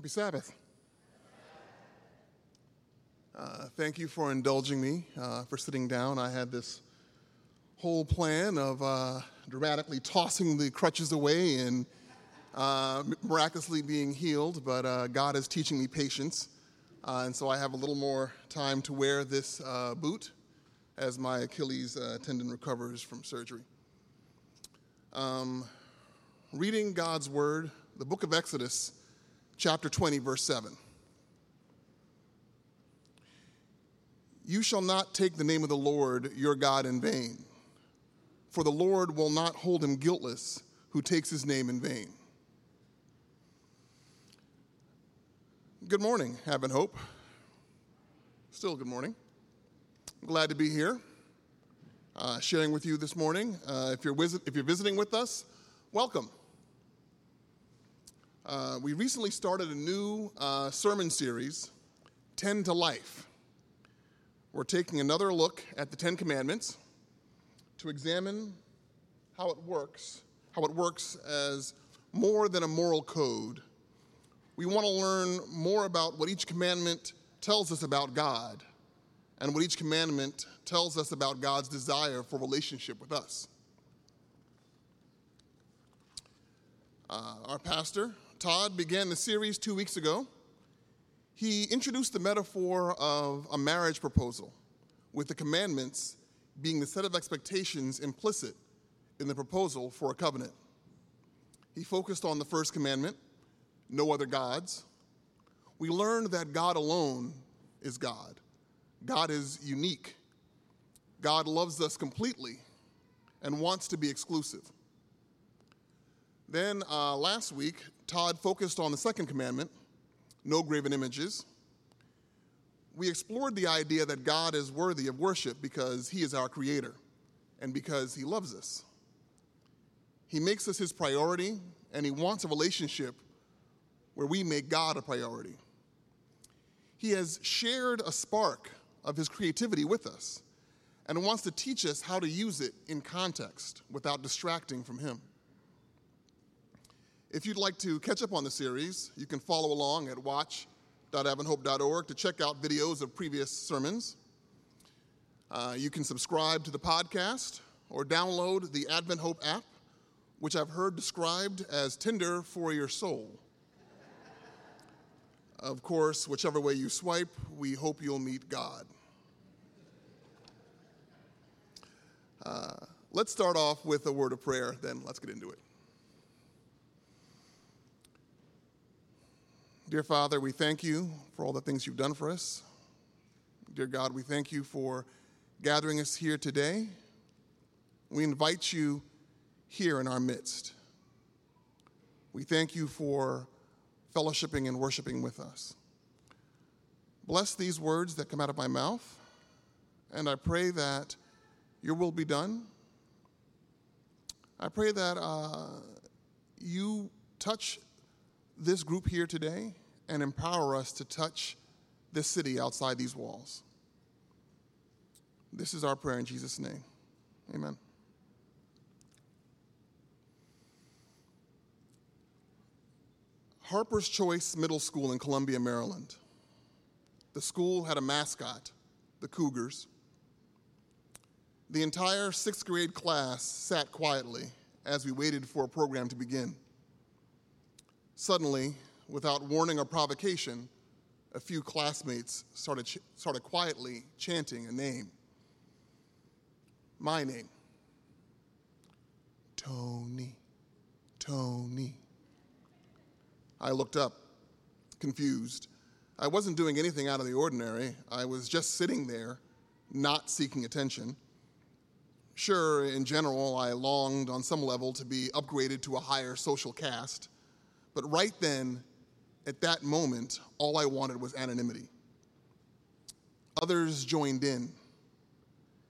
Happy Sabbath. Uh, thank you for indulging me uh, for sitting down. I had this whole plan of uh, dramatically tossing the crutches away and uh, miraculously being healed, but uh, God is teaching me patience. Uh, and so I have a little more time to wear this boot as my Achilles tendon recovers from surgery. Um, reading God's Word, the book of Exodus, chapter 20, verse 7. You shall not take the name of the Lord your God in vain, for the Lord will not hold him guiltless who takes his name in vain. Good morning, Advent Hope. Still good morning. I'm glad to be here, uh, sharing with you this morning. Uh, if, you're visit, if you're visiting with us, welcome. Uh, we recently started a new uh, sermon series, 10 to Life. We're taking another look at the Ten Commandments to examine how it works, how it works as more than a moral code. We want to learn more about what each commandment tells us about God and what each commandment tells us about God's desire for relationship with us. Uh, our pastor, Todd, began the series two weeks ago he introduced the metaphor of a marriage proposal, with the commandments being the set of expectations implicit in the proposal for a covenant. He focused on the first commandment no other gods. We learned that God alone is God. God is unique. God loves us completely and wants to be exclusive. Then uh, last week, Todd focused on the second commandment no graven images. We explored the idea that God is worthy of worship because he is our creator and because he loves us. He makes us his priority and he wants a relationship where we make God a priority. He has shared a spark of his creativity with us and wants to teach us how to use it in context without distracting from him. If you'd like to catch up on the series, you can follow along at watch.adventhope.org to check out videos of previous sermons. Uh, you can subscribe to the podcast or download the Advent Hope app, which I've heard described as Tinder for your soul. Of course, whichever way you swipe, we hope you'll meet God. Uh, let's start off with a word of prayer, then let's get into it. Dear Father, we thank you for all the things you've done for us. Dear God, we thank you for gathering us here today. We invite you here in our midst. We thank you for fellowshipping and worshiping with us. Bless these words that come out of my mouth, and I pray that your will be done. I pray that uh, you touch this group here today and empower us to touch this city outside these walls. This is our prayer in Jesus' name. Amen. Harper's Choice Middle School in Columbia, Maryland. The school had a mascot, the Cougars. The entire sixth grade class sat quietly as we waited for a program to begin. Suddenly, without warning or provocation, a few classmates started, ch- started quietly chanting a name. My name. Tony. Tony. I looked up, confused. I wasn't doing anything out of the ordinary. I was just sitting there, not seeking attention. Sure, in general, I longed on some level to be upgraded to a higher social caste. But right then, at that moment, all I wanted was anonymity. Others joined in,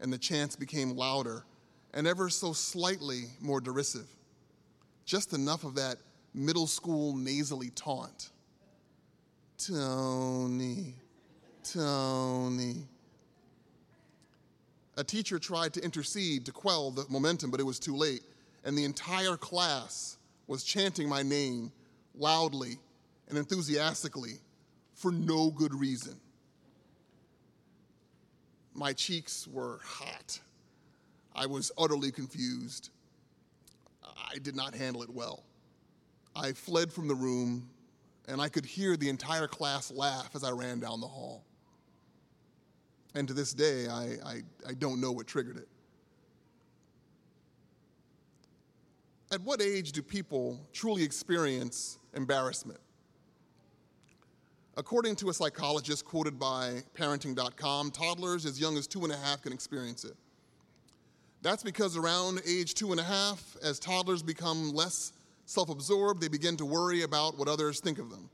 and the chants became louder and ever so slightly more derisive. Just enough of that middle school nasally taunt. Tony, Tony. A teacher tried to intercede to quell the momentum, but it was too late, and the entire class was chanting my name loudly and enthusiastically for no good reason. My cheeks were hot. I was utterly confused. I did not handle it well. I fled from the room, and I could hear the entire class laugh as I ran down the hall. And to this day, I, I, I don't know what triggered it. At what age do people truly experience embarrassment? According to a psychologist quoted by parenting.com, toddlers as young as two and a half can experience it. That's because around age two and a half, as toddlers become less self absorbed, they begin to worry about what others think of them.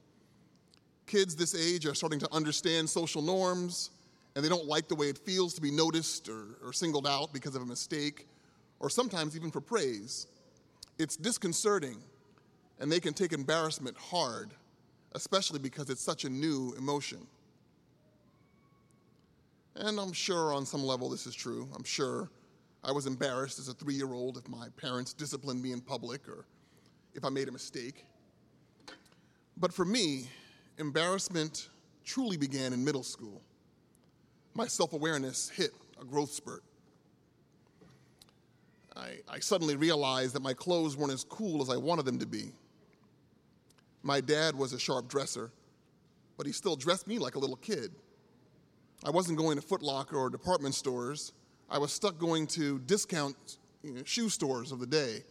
Kids this age are starting to understand social norms, and they don't like the way it feels to be noticed or, or singled out because of a mistake, or sometimes even for praise. It's disconcerting, and they can take embarrassment hard, especially because it's such a new emotion. And I'm sure on some level this is true. I'm sure I was embarrassed as a three year old if my parents disciplined me in public or if I made a mistake. But for me, embarrassment truly began in middle school. My self awareness hit a growth spurt. I, I, suddenly realized that my clothes weren't as cool as I wanted them to be. My dad was a sharp dresser, but he still dressed me like a little kid. I wasn't going to Foot Locker or department stores. I was stuck going to discount you know, shoe stores of the day.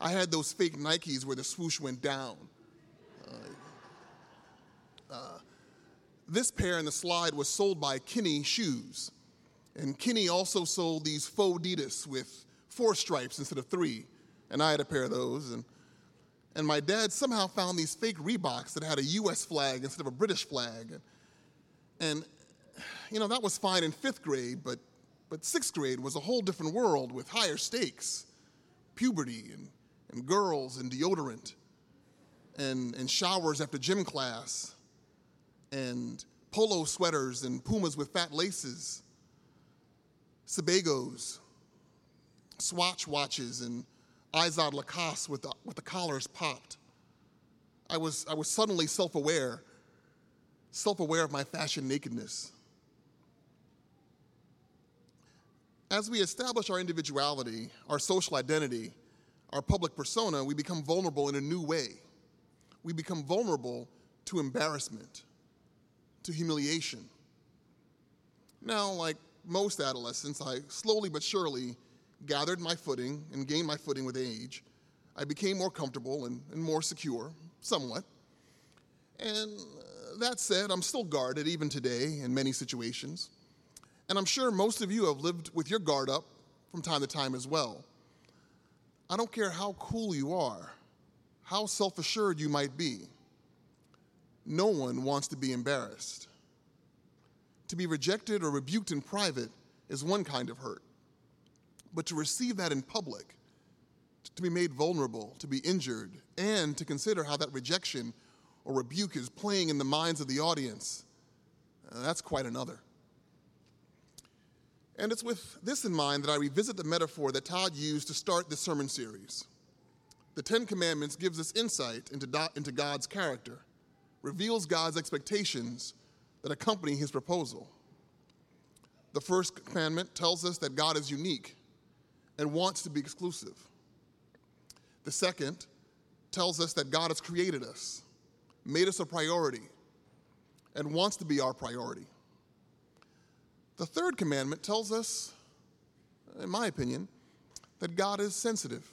I had those fake Nikes where the swoosh went down. Uh, uh, this pair in the slide was sold by Kinney Shoes. And Kinney also sold these faux Adidas with four stripes instead of three. And I had a pair of those. And, and my dad somehow found these fake Reeboks that had a US flag instead of a British flag. And, and you know, that was fine in fifth grade, but but sixth grade was a whole different world with higher stakes puberty and, and girls and deodorant and, and showers after gym class and polo sweaters and pumas with fat laces, Sebagos, Swatch watches, and Izod Lacoste with the, with the collars popped. I was, I was suddenly self aware, self aware of my fashion nakedness. As we establish our individuality, our social identity, our public persona, we become vulnerable in a new way. We become vulnerable to embarrassment, to humiliation. Now, like most adolescents, I slowly but surely gathered my footing and gained my footing with age. I became more comfortable and, and more secure, somewhat. And uh, that said, I'm still guarded even today in many situations. And I'm sure most of you have lived with your guard up from time to time as well. I don't care how cool you are, how self assured you might be, no one wants to be embarrassed. To be rejected or rebuked in private is one kind of hurt, but to receive that in public, to be made vulnerable, to be injured, and to consider how that rejection or rebuke is playing in the minds of the audience, uh, that's quite another. And it's with this in mind that I revisit the metaphor that Todd used to start this sermon series. The Ten Commandments gives us insight into, do, into God's character, reveals God's expectations that accompany his proposal. The first commandment tells us that God is unique and wants to be exclusive. The second tells us that God has created us, made us a priority, and wants to be our priority. The third commandment tells us, in my opinion, that God is sensitive.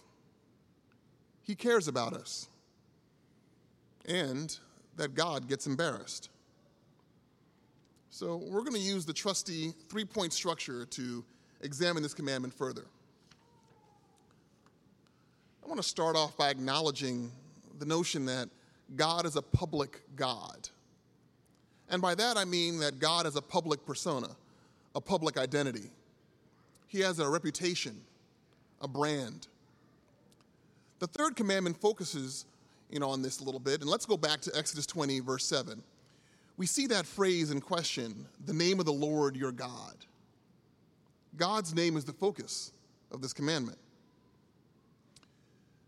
He cares about us. And that God gets embarrassed. So, we're going to use the trusty three point structure to examine this commandment further. I want to start off by acknowledging the notion that God is a public God. And by that I mean that God is a public persona a public identity. He has a reputation, a brand. The third commandment focuses you know, on this a little bit, and let's go back to Exodus 20, verse 7. We see that phrase in question, the name of the Lord your God. God's name is the focus of this commandment.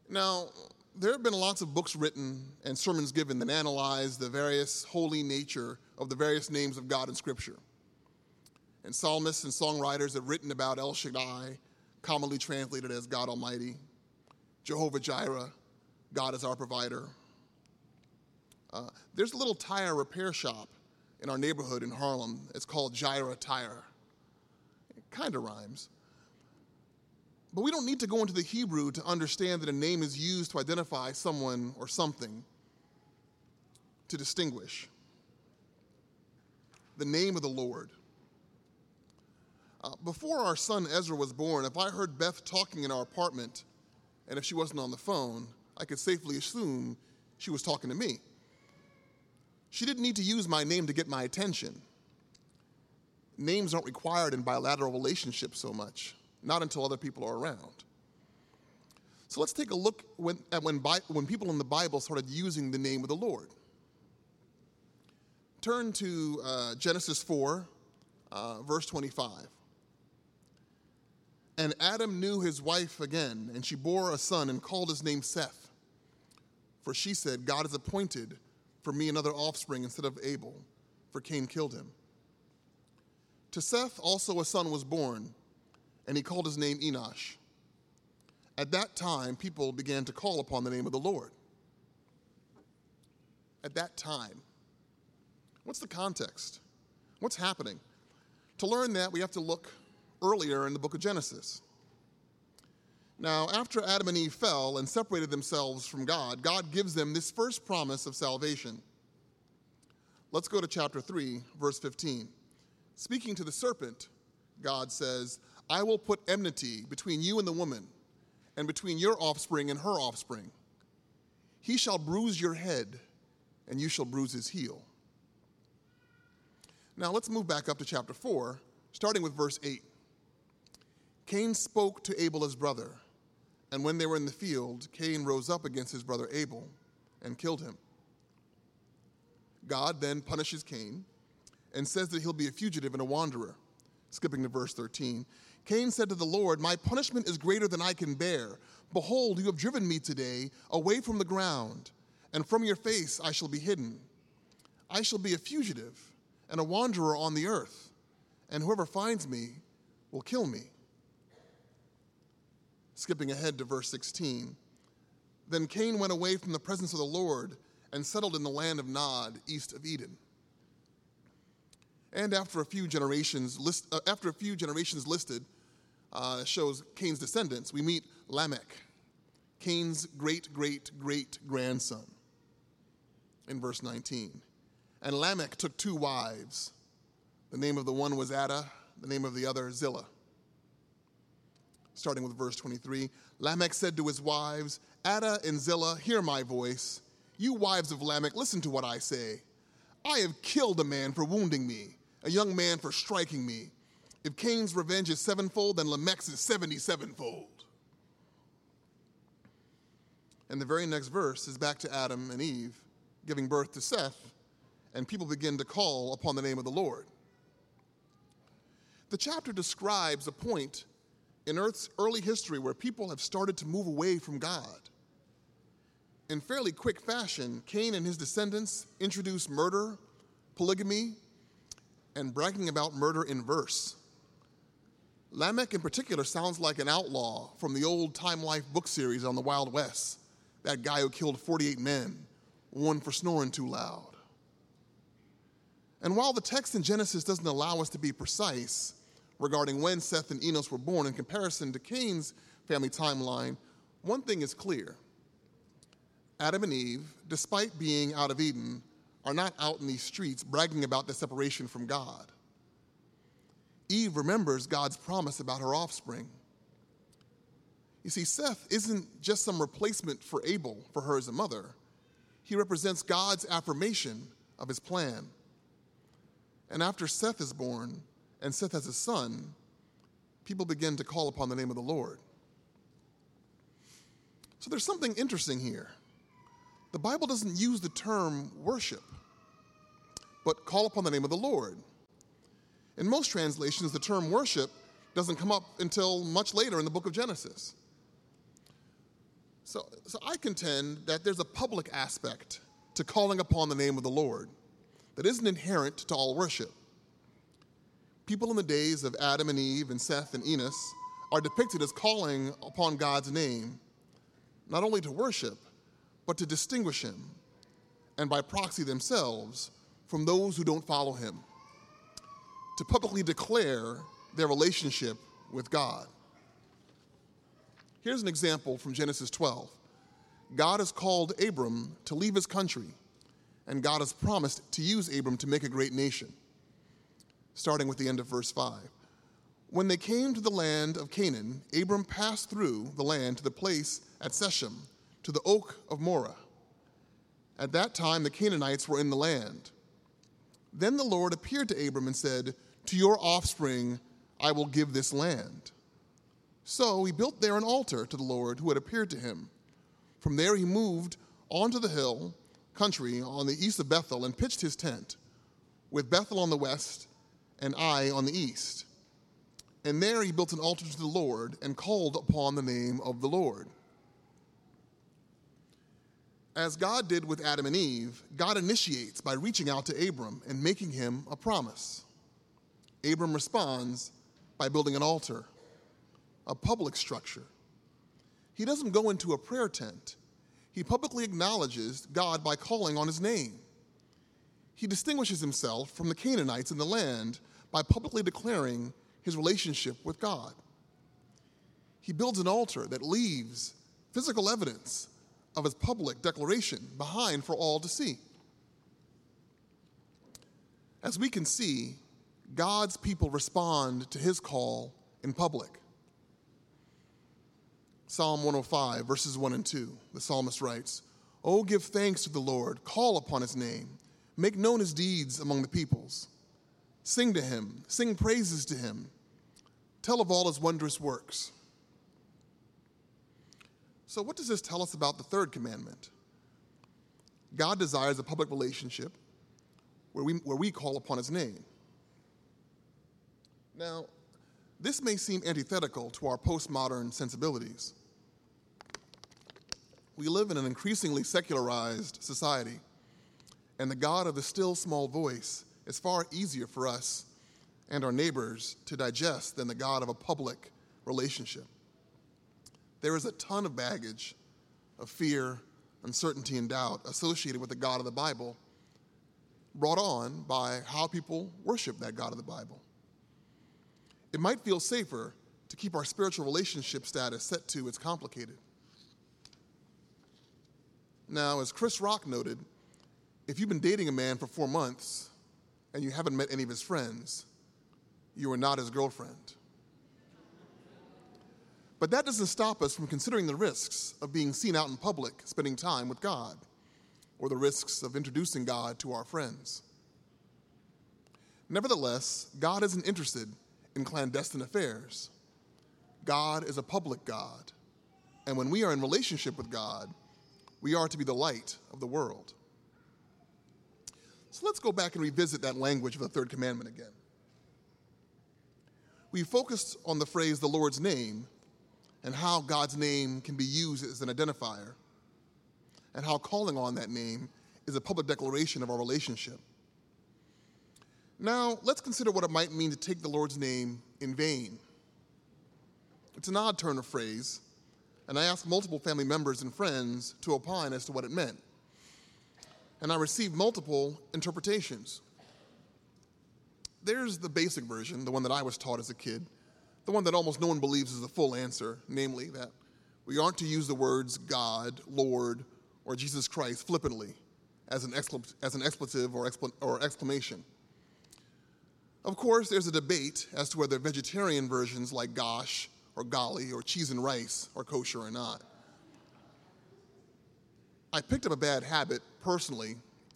Now, there have been lots of books written and sermons given that analyze the various holy nature of the various names of God in Scripture. And psalmists and songwriters have written about El Shaddai, commonly translated as God Almighty, Jehovah Jireh, God is our provider. Uh, there's a little tire repair shop in our neighborhood in Harlem. It's called Jireh Tire. It kind of rhymes. But we don't need to go into the Hebrew to understand that a name is used to identify someone or something, to distinguish. The name of the Lord. Uh, before our son Ezra was born, if I heard Beth talking in our apartment, and if she wasn't on the phone, I could safely assume she was talking to me. She didn't need to use my name to get my attention. Names aren't required in bilateral relationships so much not until other people are around. So let's take a look when, at when, when people in the Bible started using the name of the Lord. Turn to uh, Genesis 4, uh, verse 25. And Adam knew his wife again, and she bore a son and called his name Seth. For she said, God has appointed for me another offspring instead of Abel, for Cain killed him. To Seth also a son was born and he called his name Enosh. At that time, people began to call upon the name of the Lord. At that time. What's the context? What's happening? To learn that, we have to look earlier in the book of Genesis. Now, after Adam and Eve fell and separated themselves from God, God gives them this first promise of salvation. Let's go to chapter 3, verse 15. Speaking to the serpent, God says, I will put enmity between you and the woman, and between your offspring and her offspring. He shall bruise your head, and you shall bruise his heel. Now let's move back up to chapter 4, starting with verse 8. Cain spoke to Abel his brother, and when they were in the field, Cain rose up against his brother Abel and killed him. God then punishes Cain and says that he'll be a fugitive and a wanderer. Skipping to verse 13. Cain said to the Lord, My punishment is greater than I can bear. Behold, you have driven me today away from the ground, and from your face I shall be hidden. I shall be a fugitive and a wanderer on the earth, and whoever finds me will kill me. Skipping ahead to verse 16. Then Cain went away from the presence of the Lord and settled in the land of Nod, east of Eden. And after a few generations, list, uh, after a few generations listed, uh, shows Cain's descendants, we meet Lamech, Cain's great great great grandson, in verse 19. And Lamech took two wives. The name of the one was Adah, the name of the other Zillah. Starting with verse 23 Lamech said to his wives, Adah and Zillah, hear my voice. You wives of Lamech, listen to what I say. I have killed a man for wounding me, a young man for striking me. If Cain's revenge is sevenfold, then Lamech's is 77fold. And the very next verse is back to Adam and Eve giving birth to Seth, and people begin to call upon the name of the Lord. The chapter describes a point in Earth's early history where people have started to move away from God. In fairly quick fashion, Cain and his descendants introduced murder, polygamy, and bragging about murder in verse. Lamech, in particular, sounds like an outlaw from the old Time Life book series on the Wild West. That guy who killed 48 men, one for snoring too loud. And while the text in Genesis doesn't allow us to be precise regarding when Seth and Enos were born in comparison to Cain's family timeline, one thing is clear Adam and Eve, despite being out of Eden, are not out in these streets bragging about their separation from God. Eve remembers God's promise about her offspring. You see, Seth isn't just some replacement for Abel for her as a mother, he represents God's affirmation of his plan. And after Seth is born and Seth has a son, people begin to call upon the name of the Lord. So there's something interesting here. The Bible doesn't use the term worship, but call upon the name of the Lord. In most translations, the term worship doesn't come up until much later in the book of Genesis. So, so I contend that there's a public aspect to calling upon the name of the Lord that isn't inherent to all worship. People in the days of Adam and Eve and Seth and Enos are depicted as calling upon God's name, not only to worship, but to distinguish him, and by proxy themselves, from those who don't follow him, to publicly declare their relationship with God. Here's an example from Genesis 12. God has called Abram to leave his country, and God has promised to use Abram to make a great nation. Starting with the end of verse 5. When they came to the land of Canaan, Abram passed through the land to the place at Shechem, to the oak of Moreh. At that time, the Canaanites were in the land. Then the Lord appeared to Abram and said, To your offspring I will give this land. So he built there an altar to the Lord who had appeared to him. From there he moved onto the hill country on the east of Bethel and pitched his tent, with Bethel on the west and Ai on the east. And there he built an altar to the Lord and called upon the name of the Lord. As God did with Adam and Eve, God initiates by reaching out to Abram and making him a promise. Abram responds by building an altar, a public structure. He doesn't go into a prayer tent. He publicly acknowledges God by calling on his name. He distinguishes himself from the Canaanites in the land by publicly declaring his relationship with God. He builds an altar that leaves physical evidence of his public declaration behind for all to see. As we can see, God's people respond to his call in public. Psalm 105, verses 1 and 2, the psalmist writes, Oh, give thanks to the Lord, call upon his name, make known his deeds among the peoples. Sing to him, sing praises to him, tell of all his wondrous works. So, what does this tell us about the third commandment? God desires a public relationship where we, where we call upon his name. Now, this may seem antithetical to our postmodern sensibilities. We live in an increasingly secularized society, and the God of the still small voice is far easier for us and our neighbors to digest than the God of a public relationship. There is a ton of baggage of fear, uncertainty, and doubt associated with the God of the Bible, brought on by how people worship that God of the Bible. It might feel safer to keep our spiritual relationship status set to it's complicated. Now, as Chris Rock noted, if you've been dating a man for four months and you haven't met any of his friends, you are not his girlfriend. But that doesn't stop us from considering the risks of being seen out in public spending time with God, or the risks of introducing God to our friends. Nevertheless, God isn't interested in clandestine affairs. God is a public God, and when we are in relationship with God, we are to be the light of the world. So let's go back and revisit that language of the third commandment again. We focused on the phrase the Lord's name and how God's name can be used as an identifier, and how calling on that name is a public declaration of our relationship. Now, let's consider what it might mean to take the Lord's name in vain. It's an odd turn of phrase, and I asked multiple family members and friends to opine as to what it meant and I received multiple interpretations. There's the basic version, the one that I was taught as a kid, the one that almost no one believes is the full answer, namely that we aren't to use the words God, Lord, or Jesus Christ flippantly as an, expl- as an expletive or, expl- or exclamation. Of course, there's a debate as to whether vegetarian versions like gosh or golly or cheese and rice are kosher or not. I picked up a bad habit personally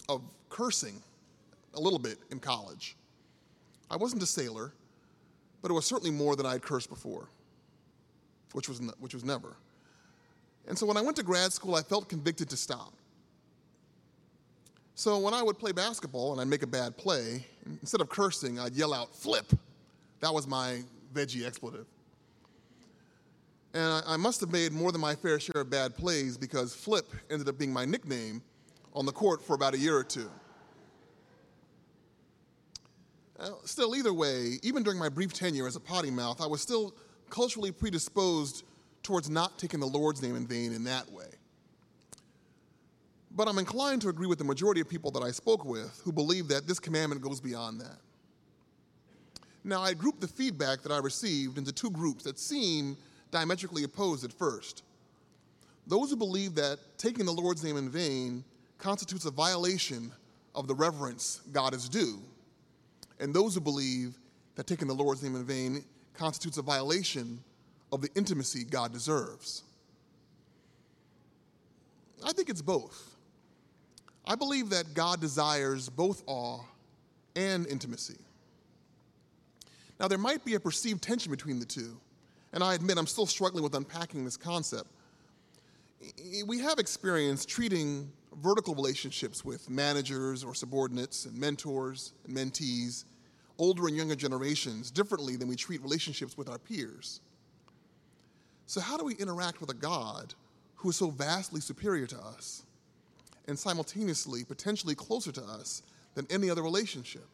of cursing a little bit in college. I wasn't a sailor, but it was certainly more than I had cursed before, which was, which was never. And so when I went to grad school, I felt convicted to stop. So when I would play basketball and I'd make a bad play, instead of cursing, I'd yell out, flip. That was my veggie expletive. And I, must have made more than my fair share of bad plays because Flip ended up being my nickname on the court for about a year or two. Still, either way, even during my brief tenure as a potty mouth, I was still culturally predisposed towards not taking the Lord's name in vain in that way. But I'm inclined to agree with the majority of people that I spoke with who believe that this commandment goes beyond that. Now, I grouped the feedback that I received into two groups that seem diametrically opposed at first. Those who believe that taking the Lord's name in vain constitutes a violation of the reverence God is due, and those who believe that taking the Lord's name in vain constitutes a violation of the intimacy God deserves. I think it's both. I believe that God desires both awe and intimacy. Now, there might be a perceived tension between the two, and I admit I'm still struggling with unpacking this concept. We have experience treating vertical relationships with managers or subordinates and mentors and mentees, older and younger generations, differently than we treat relationships with our peers. So, how do we interact with a God who is so vastly superior to us and simultaneously potentially closer to us than any other relationship?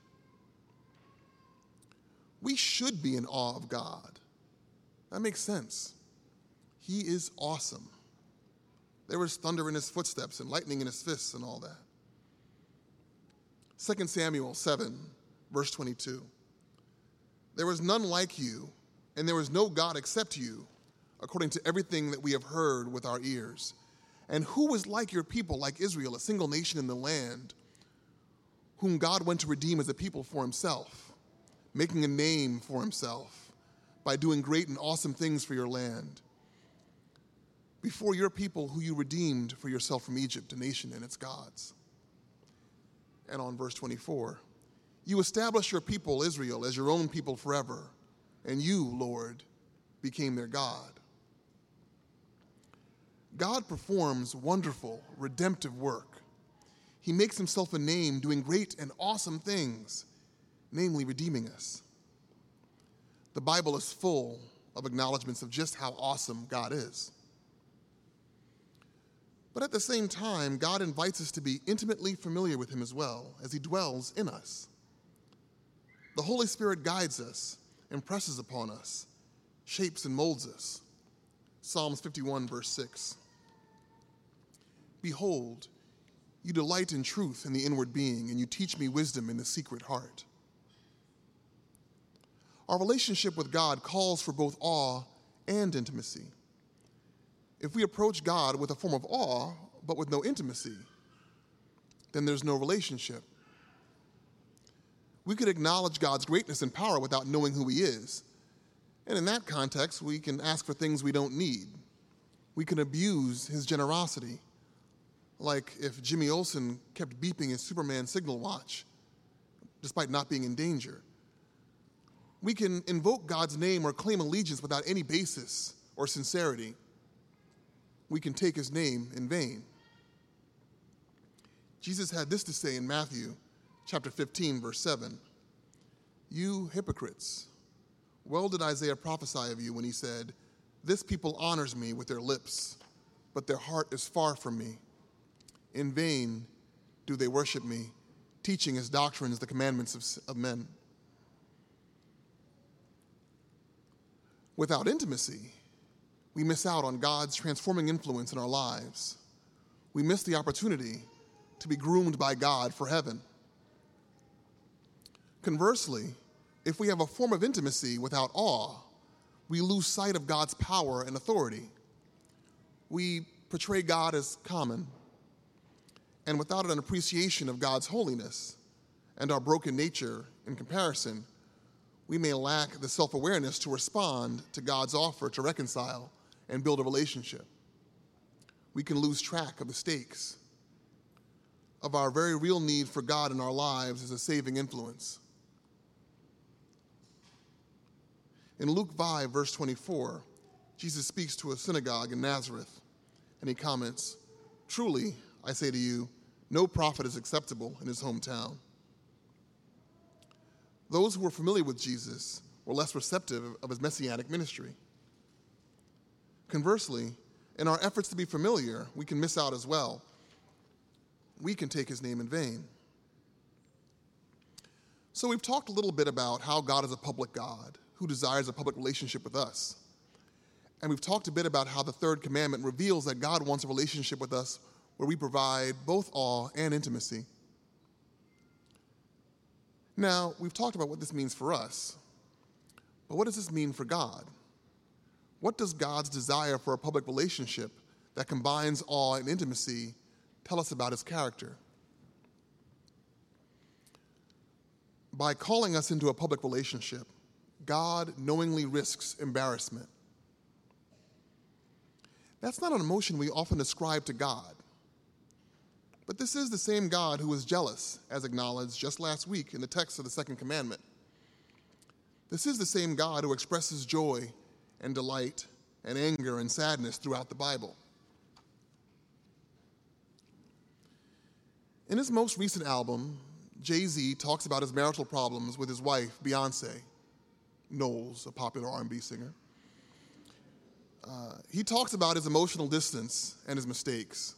We should be in awe of God. That makes sense. He is awesome. There was thunder in his footsteps and lightning in his fists and all that. 2 Samuel 7, verse 22. There was none like you, and there was no God except you, according to everything that we have heard with our ears. And who was like your people, like Israel, a single nation in the land, whom God went to redeem as a people for himself, making a name for himself by doing great and awesome things for your land? before your people who you redeemed for yourself from Egypt, a nation and its gods. And on verse 24, you established your people, Israel, as your own people forever, and you, Lord, became their God. God performs wonderful, redemptive work. He makes himself a name doing great and awesome things, namely redeeming us. The Bible is full of acknowledgments of just how awesome God is. But at the same time, God invites us to be intimately familiar with Him as well as He dwells in us. The Holy Spirit guides us, impresses upon us, shapes and molds us. Psalms 51, verse 6. Behold, you delight in truth in the inward being, and you teach me wisdom in the secret heart. Our relationship with God calls for both awe and intimacy. If we approach God with a form of awe, but with no intimacy, then there's no relationship. We could acknowledge God's greatness and power without knowing who He is. And in that context, we can ask for things we don't need. We can abuse His generosity, like if Jimmy Olsen kept beeping his Superman signal watch despite not being in danger. We can invoke God's name or claim allegiance without any basis or sincerity we can take his name in vain. Jesus had this to say in Matthew chapter 15, verse 7 You hypocrites, well did Isaiah prophesy of you when he said, This people honors me with their lips, but their heart is far from me. In vain do they worship me, teaching as doctrines the commandments of, of men. Without intimacy, we miss out on God's transforming influence in our lives. We miss the opportunity to be groomed by God for heaven. Conversely, if we have a form of intimacy without awe, we lose sight of God's power and authority. We portray God as common, and without an appreciation of God's holiness and our broken nature in comparison, we may lack the self awareness to respond to God's offer to reconcile and build a relationship. We can lose track of the stakes, of our very real need for God in our lives as a saving influence. In Luke 5, verse 24, Jesus speaks to a synagogue in Nazareth, and he comments, Truly, I say to you, no prophet is acceptable in his hometown. Those who were familiar with Jesus were less receptive of his messianic ministry. Conversely, in our efforts to be familiar, we can miss out as well. We can take his name in vain. So, we've talked a little bit about how God is a public God who desires a public relationship with us. And we've talked a bit about how the third commandment reveals that God wants a relationship with us where we provide both awe and intimacy. Now, we've talked about what this means for us, but what does this mean for God? What does God's desire for a public relationship that combines awe and intimacy tell us about his character? By calling us into a public relationship, God knowingly risks embarrassment. That's not an emotion we often ascribe to God. But this is the same God who was jealous, as acknowledged just last week in the text of the second commandment. This is the same God who expresses joy and delight and anger and sadness throughout the Bible. In his most recent album, Jay Z talks about his marital problems with his wife, Beyonce Knowles, a popular R&B singer. Uh, he talks about his emotional distance and his mistakes.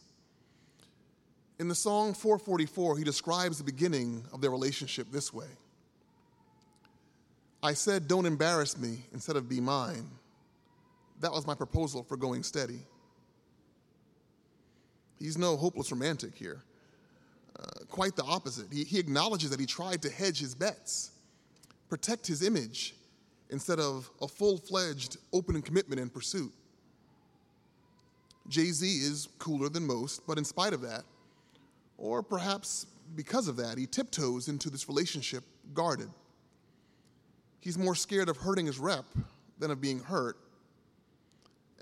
In the song 444, he describes the beginning of their relationship this way I said, Don't embarrass me instead of be mine. That was my proposal for going steady. He's no hopeless romantic here. Uh, quite the opposite. He, he acknowledges that he tried to hedge his bets, protect his image, instead of a full fledged open commitment and pursuit. Jay Z is cooler than most, but in spite of that, or perhaps because of that, he tiptoes into this relationship guarded. He's more scared of hurting his rep than of being hurt.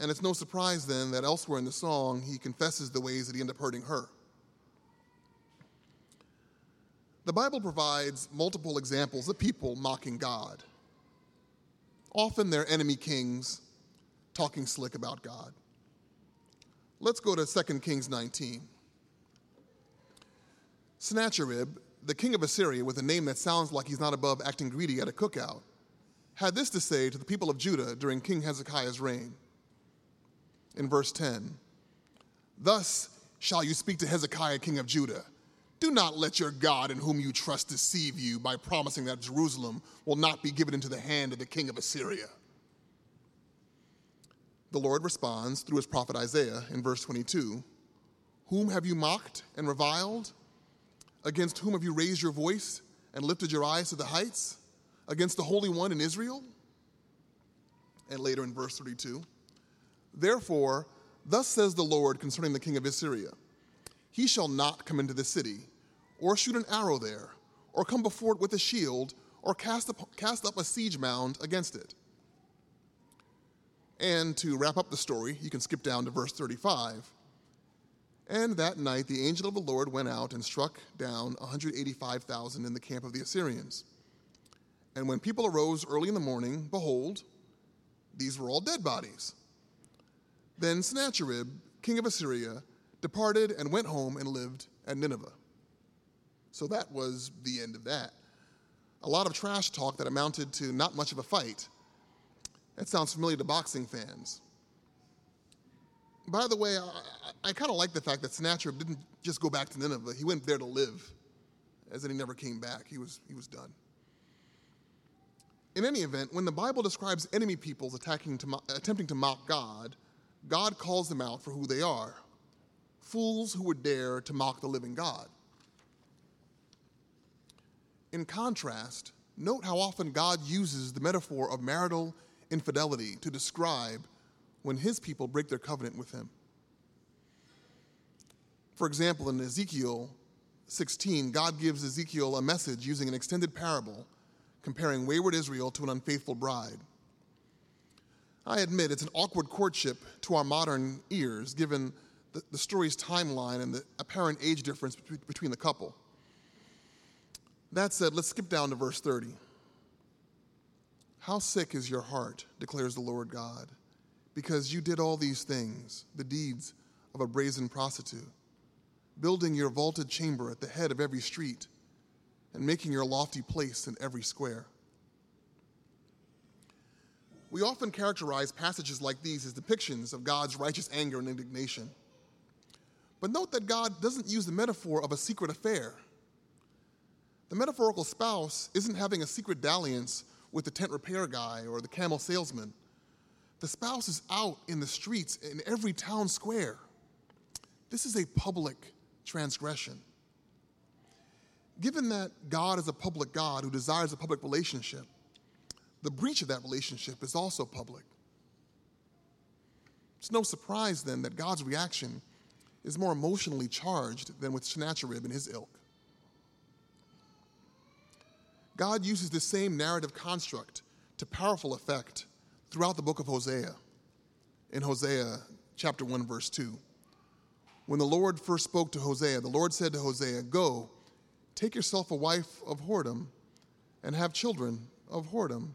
And it's no surprise then that elsewhere in the song, he confesses the ways that he ended up hurting her. The Bible provides multiple examples of people mocking God. Often they're enemy kings talking slick about God. Let's go to 2 Kings 19. Sennacherib, the king of Assyria, with a name that sounds like he's not above acting greedy at a cookout, had this to say to the people of Judah during King Hezekiah's reign. In verse 10 Thus shall you speak to Hezekiah, king of Judah. Do not let your God in whom you trust deceive you by promising that Jerusalem will not be given into the hand of the king of Assyria. The Lord responds through his prophet Isaiah in verse 22 Whom have you mocked and reviled? Against whom have you raised your voice and lifted your eyes to the heights? Against the Holy One in Israel? And later in verse 32 Therefore, thus says the Lord concerning the king of Assyria He shall not come into the city, or shoot an arrow there, or come before it with a shield, or cast up, cast up a siege mound against it. And to wrap up the story, you can skip down to verse 35. And that night the angel of the Lord went out and struck down 185,000 in the camp of the Assyrians. And when people arose early in the morning, behold, these were all dead bodies. Then Sennacherib, king of Assyria, departed and went home and lived at Nineveh. So that was the end of that. A lot of trash talk that amounted to not much of a fight. That sounds familiar to boxing fans. By the way, I, I kind of like the fact that Sennacherib didn't just go back to Nineveh. He went there to live, as in he never came back. He was, he was done. In any event, when the Bible describes enemy peoples attacking to, attempting to mock God, God calls them out for who they are fools who would dare to mock the living God. In contrast, note how often God uses the metaphor of marital infidelity to describe when his people break their covenant with him. For example, in Ezekiel 16, God gives Ezekiel a message using an extended parable comparing wayward Israel to an unfaithful bride. I admit it's an awkward courtship to our modern ears, given the, the story's timeline and the apparent age difference between the couple. That said, let's skip down to verse 30. How sick is your heart, declares the Lord God because you did all these things, the deeds of a brazen prostitute, building your vaulted chamber at the head of every street, and making your lofty place in every square. We often characterize passages like these as depictions of God's righteous anger and indignation. But note that God doesn't use the metaphor of a secret affair. The metaphorical spouse isn't having a secret dalliance with the tent repair guy or the camel salesman. The spouse is out in the streets in every town square. This is a public transgression. Given that God is a public God who desires a public relationship, the breach of that relationship is also public. It's no surprise then that God's reaction is more emotionally charged than with Sennacherib and his ilk. God uses the same narrative construct to powerful effect throughout the book of Hosea. In Hosea chapter 1, verse 2. When the Lord first spoke to Hosea, the Lord said to Hosea, Go, take yourself a wife of whoredom, and have children of whoredom,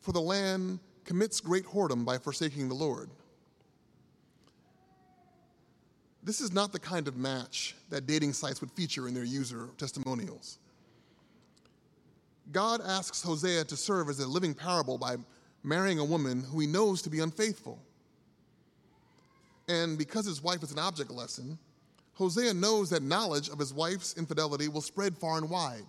for the land commits great whoredom by forsaking the Lord. This is not the kind of match that dating sites would feature in their user testimonials. God asks Hosea to serve as a living parable by marrying a woman who he knows to be unfaithful. And because his wife is an object lesson, Hosea knows that knowledge of his wife's infidelity will spread far and wide.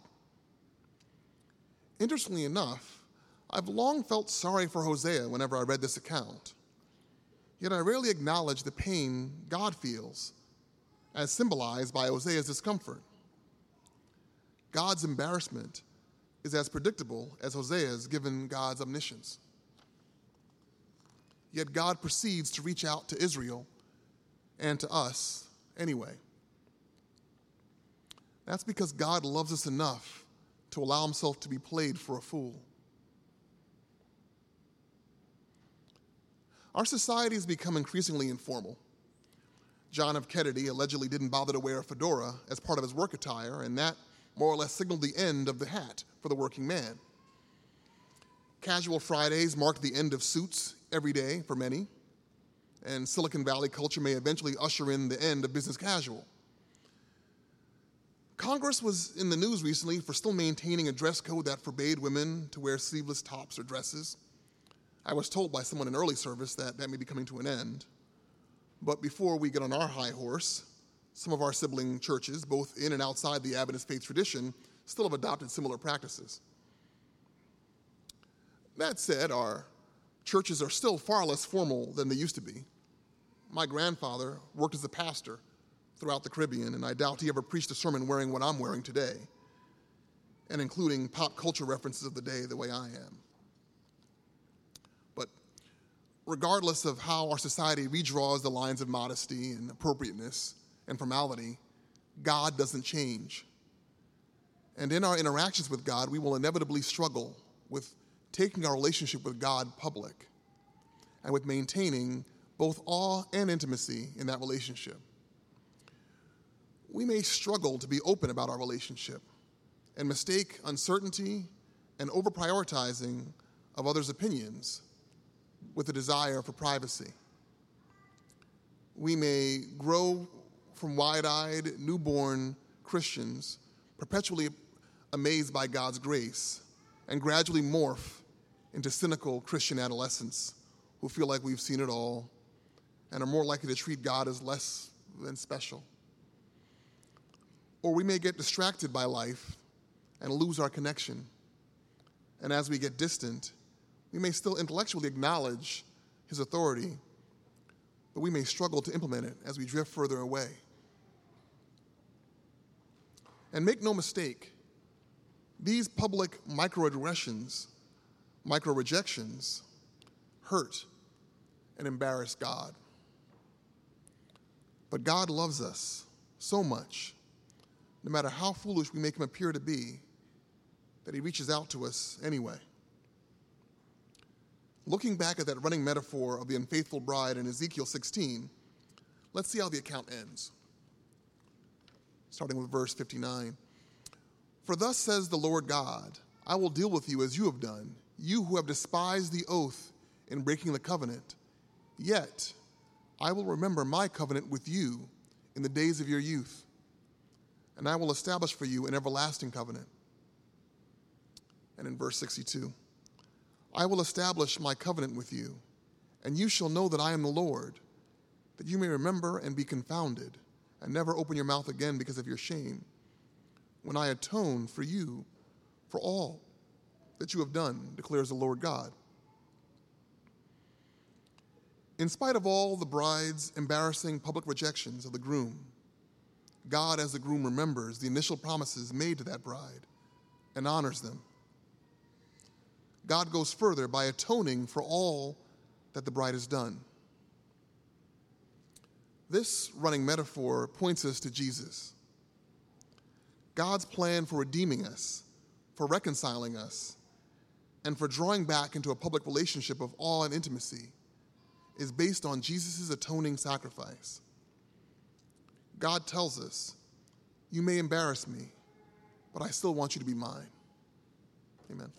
Interestingly enough, I've long felt sorry for Hosea whenever I read this account. Yet I rarely acknowledge the pain God feels, as symbolized by Hosea's discomfort. God's embarrassment is as predictable as Hosea's given God's omniscience. Yet God proceeds to reach out to Israel and to us anyway. That's because God loves us enough to allow himself to be played for a fool. Our society has become increasingly informal. John F. Kennedy allegedly didn't bother to wear a fedora as part of his work attire, and that more or less signaled the end of the hat for the working man. Casual Fridays marked the end of suits every day for many, and Silicon Valley culture may eventually usher in the end of business casual. Congress was in the news recently for still maintaining a dress code that forbade women to wear sleeveless tops or dresses. I was told by someone in early service that that may be coming to an end. But before we get on our high horse, some of our sibling churches, both in and outside the Adventist faith tradition, still have adopted similar practices. That said, our churches are still far less formal than they used to be. My grandfather worked as a pastor throughout the Caribbean, and I doubt he ever preached a sermon wearing what I'm wearing today, and including pop culture references of the day the way I am. But regardless of how our society redraws the lines of modesty and appropriateness and formality, God doesn't change. And in our interactions with God, we will inevitably struggle with taking our relationship with God public and with maintaining both awe and intimacy in that relationship. We may struggle to be open about our relationship and mistake uncertainty and over prioritizing of others' opinions with a desire for privacy. We may grow from wide eyed, newborn Christians, perpetually amazed by God's grace, and gradually morph into cynical Christian adolescents who feel like we've seen it all and are more likely to treat God as less than special. Or we may get distracted by life and lose our connection. And as we get distant, we may still intellectually acknowledge his authority, but we may struggle to implement it as we drift further away. And make no mistake, these public microaggressions micro rejections hurt and embarrass God. But God loves us so much, no matter how foolish we make him appear to be, that he reaches out to us anyway. Looking back at that running metaphor of the unfaithful bride in Ezekiel 16, let's see how the account ends. Starting with verse 59. For thus says the Lord God, I will deal with you as you have done you who have despised the oath in breaking the covenant. Yet I will remember my covenant with you in the days of your youth, and I will establish for you an everlasting covenant. And in verse 62, I will establish my covenant with you, and you shall know that I am the Lord, that you may remember and be confounded, and never open your mouth again because of your shame, when I atone for you for all that you have done, declares the Lord God. In spite of all the bride's embarrassing public rejections of the groom, God, as the groom, remembers the initial promises made to that bride and honors them. God goes further by atoning for all that the bride has done. This running metaphor points us to Jesus. God's plan for redeeming us, for reconciling us, and for drawing back into a public relationship of awe and intimacy is based on Jesus' atoning sacrifice. God tells us, You may embarrass me, but I still want you to be mine. Amen.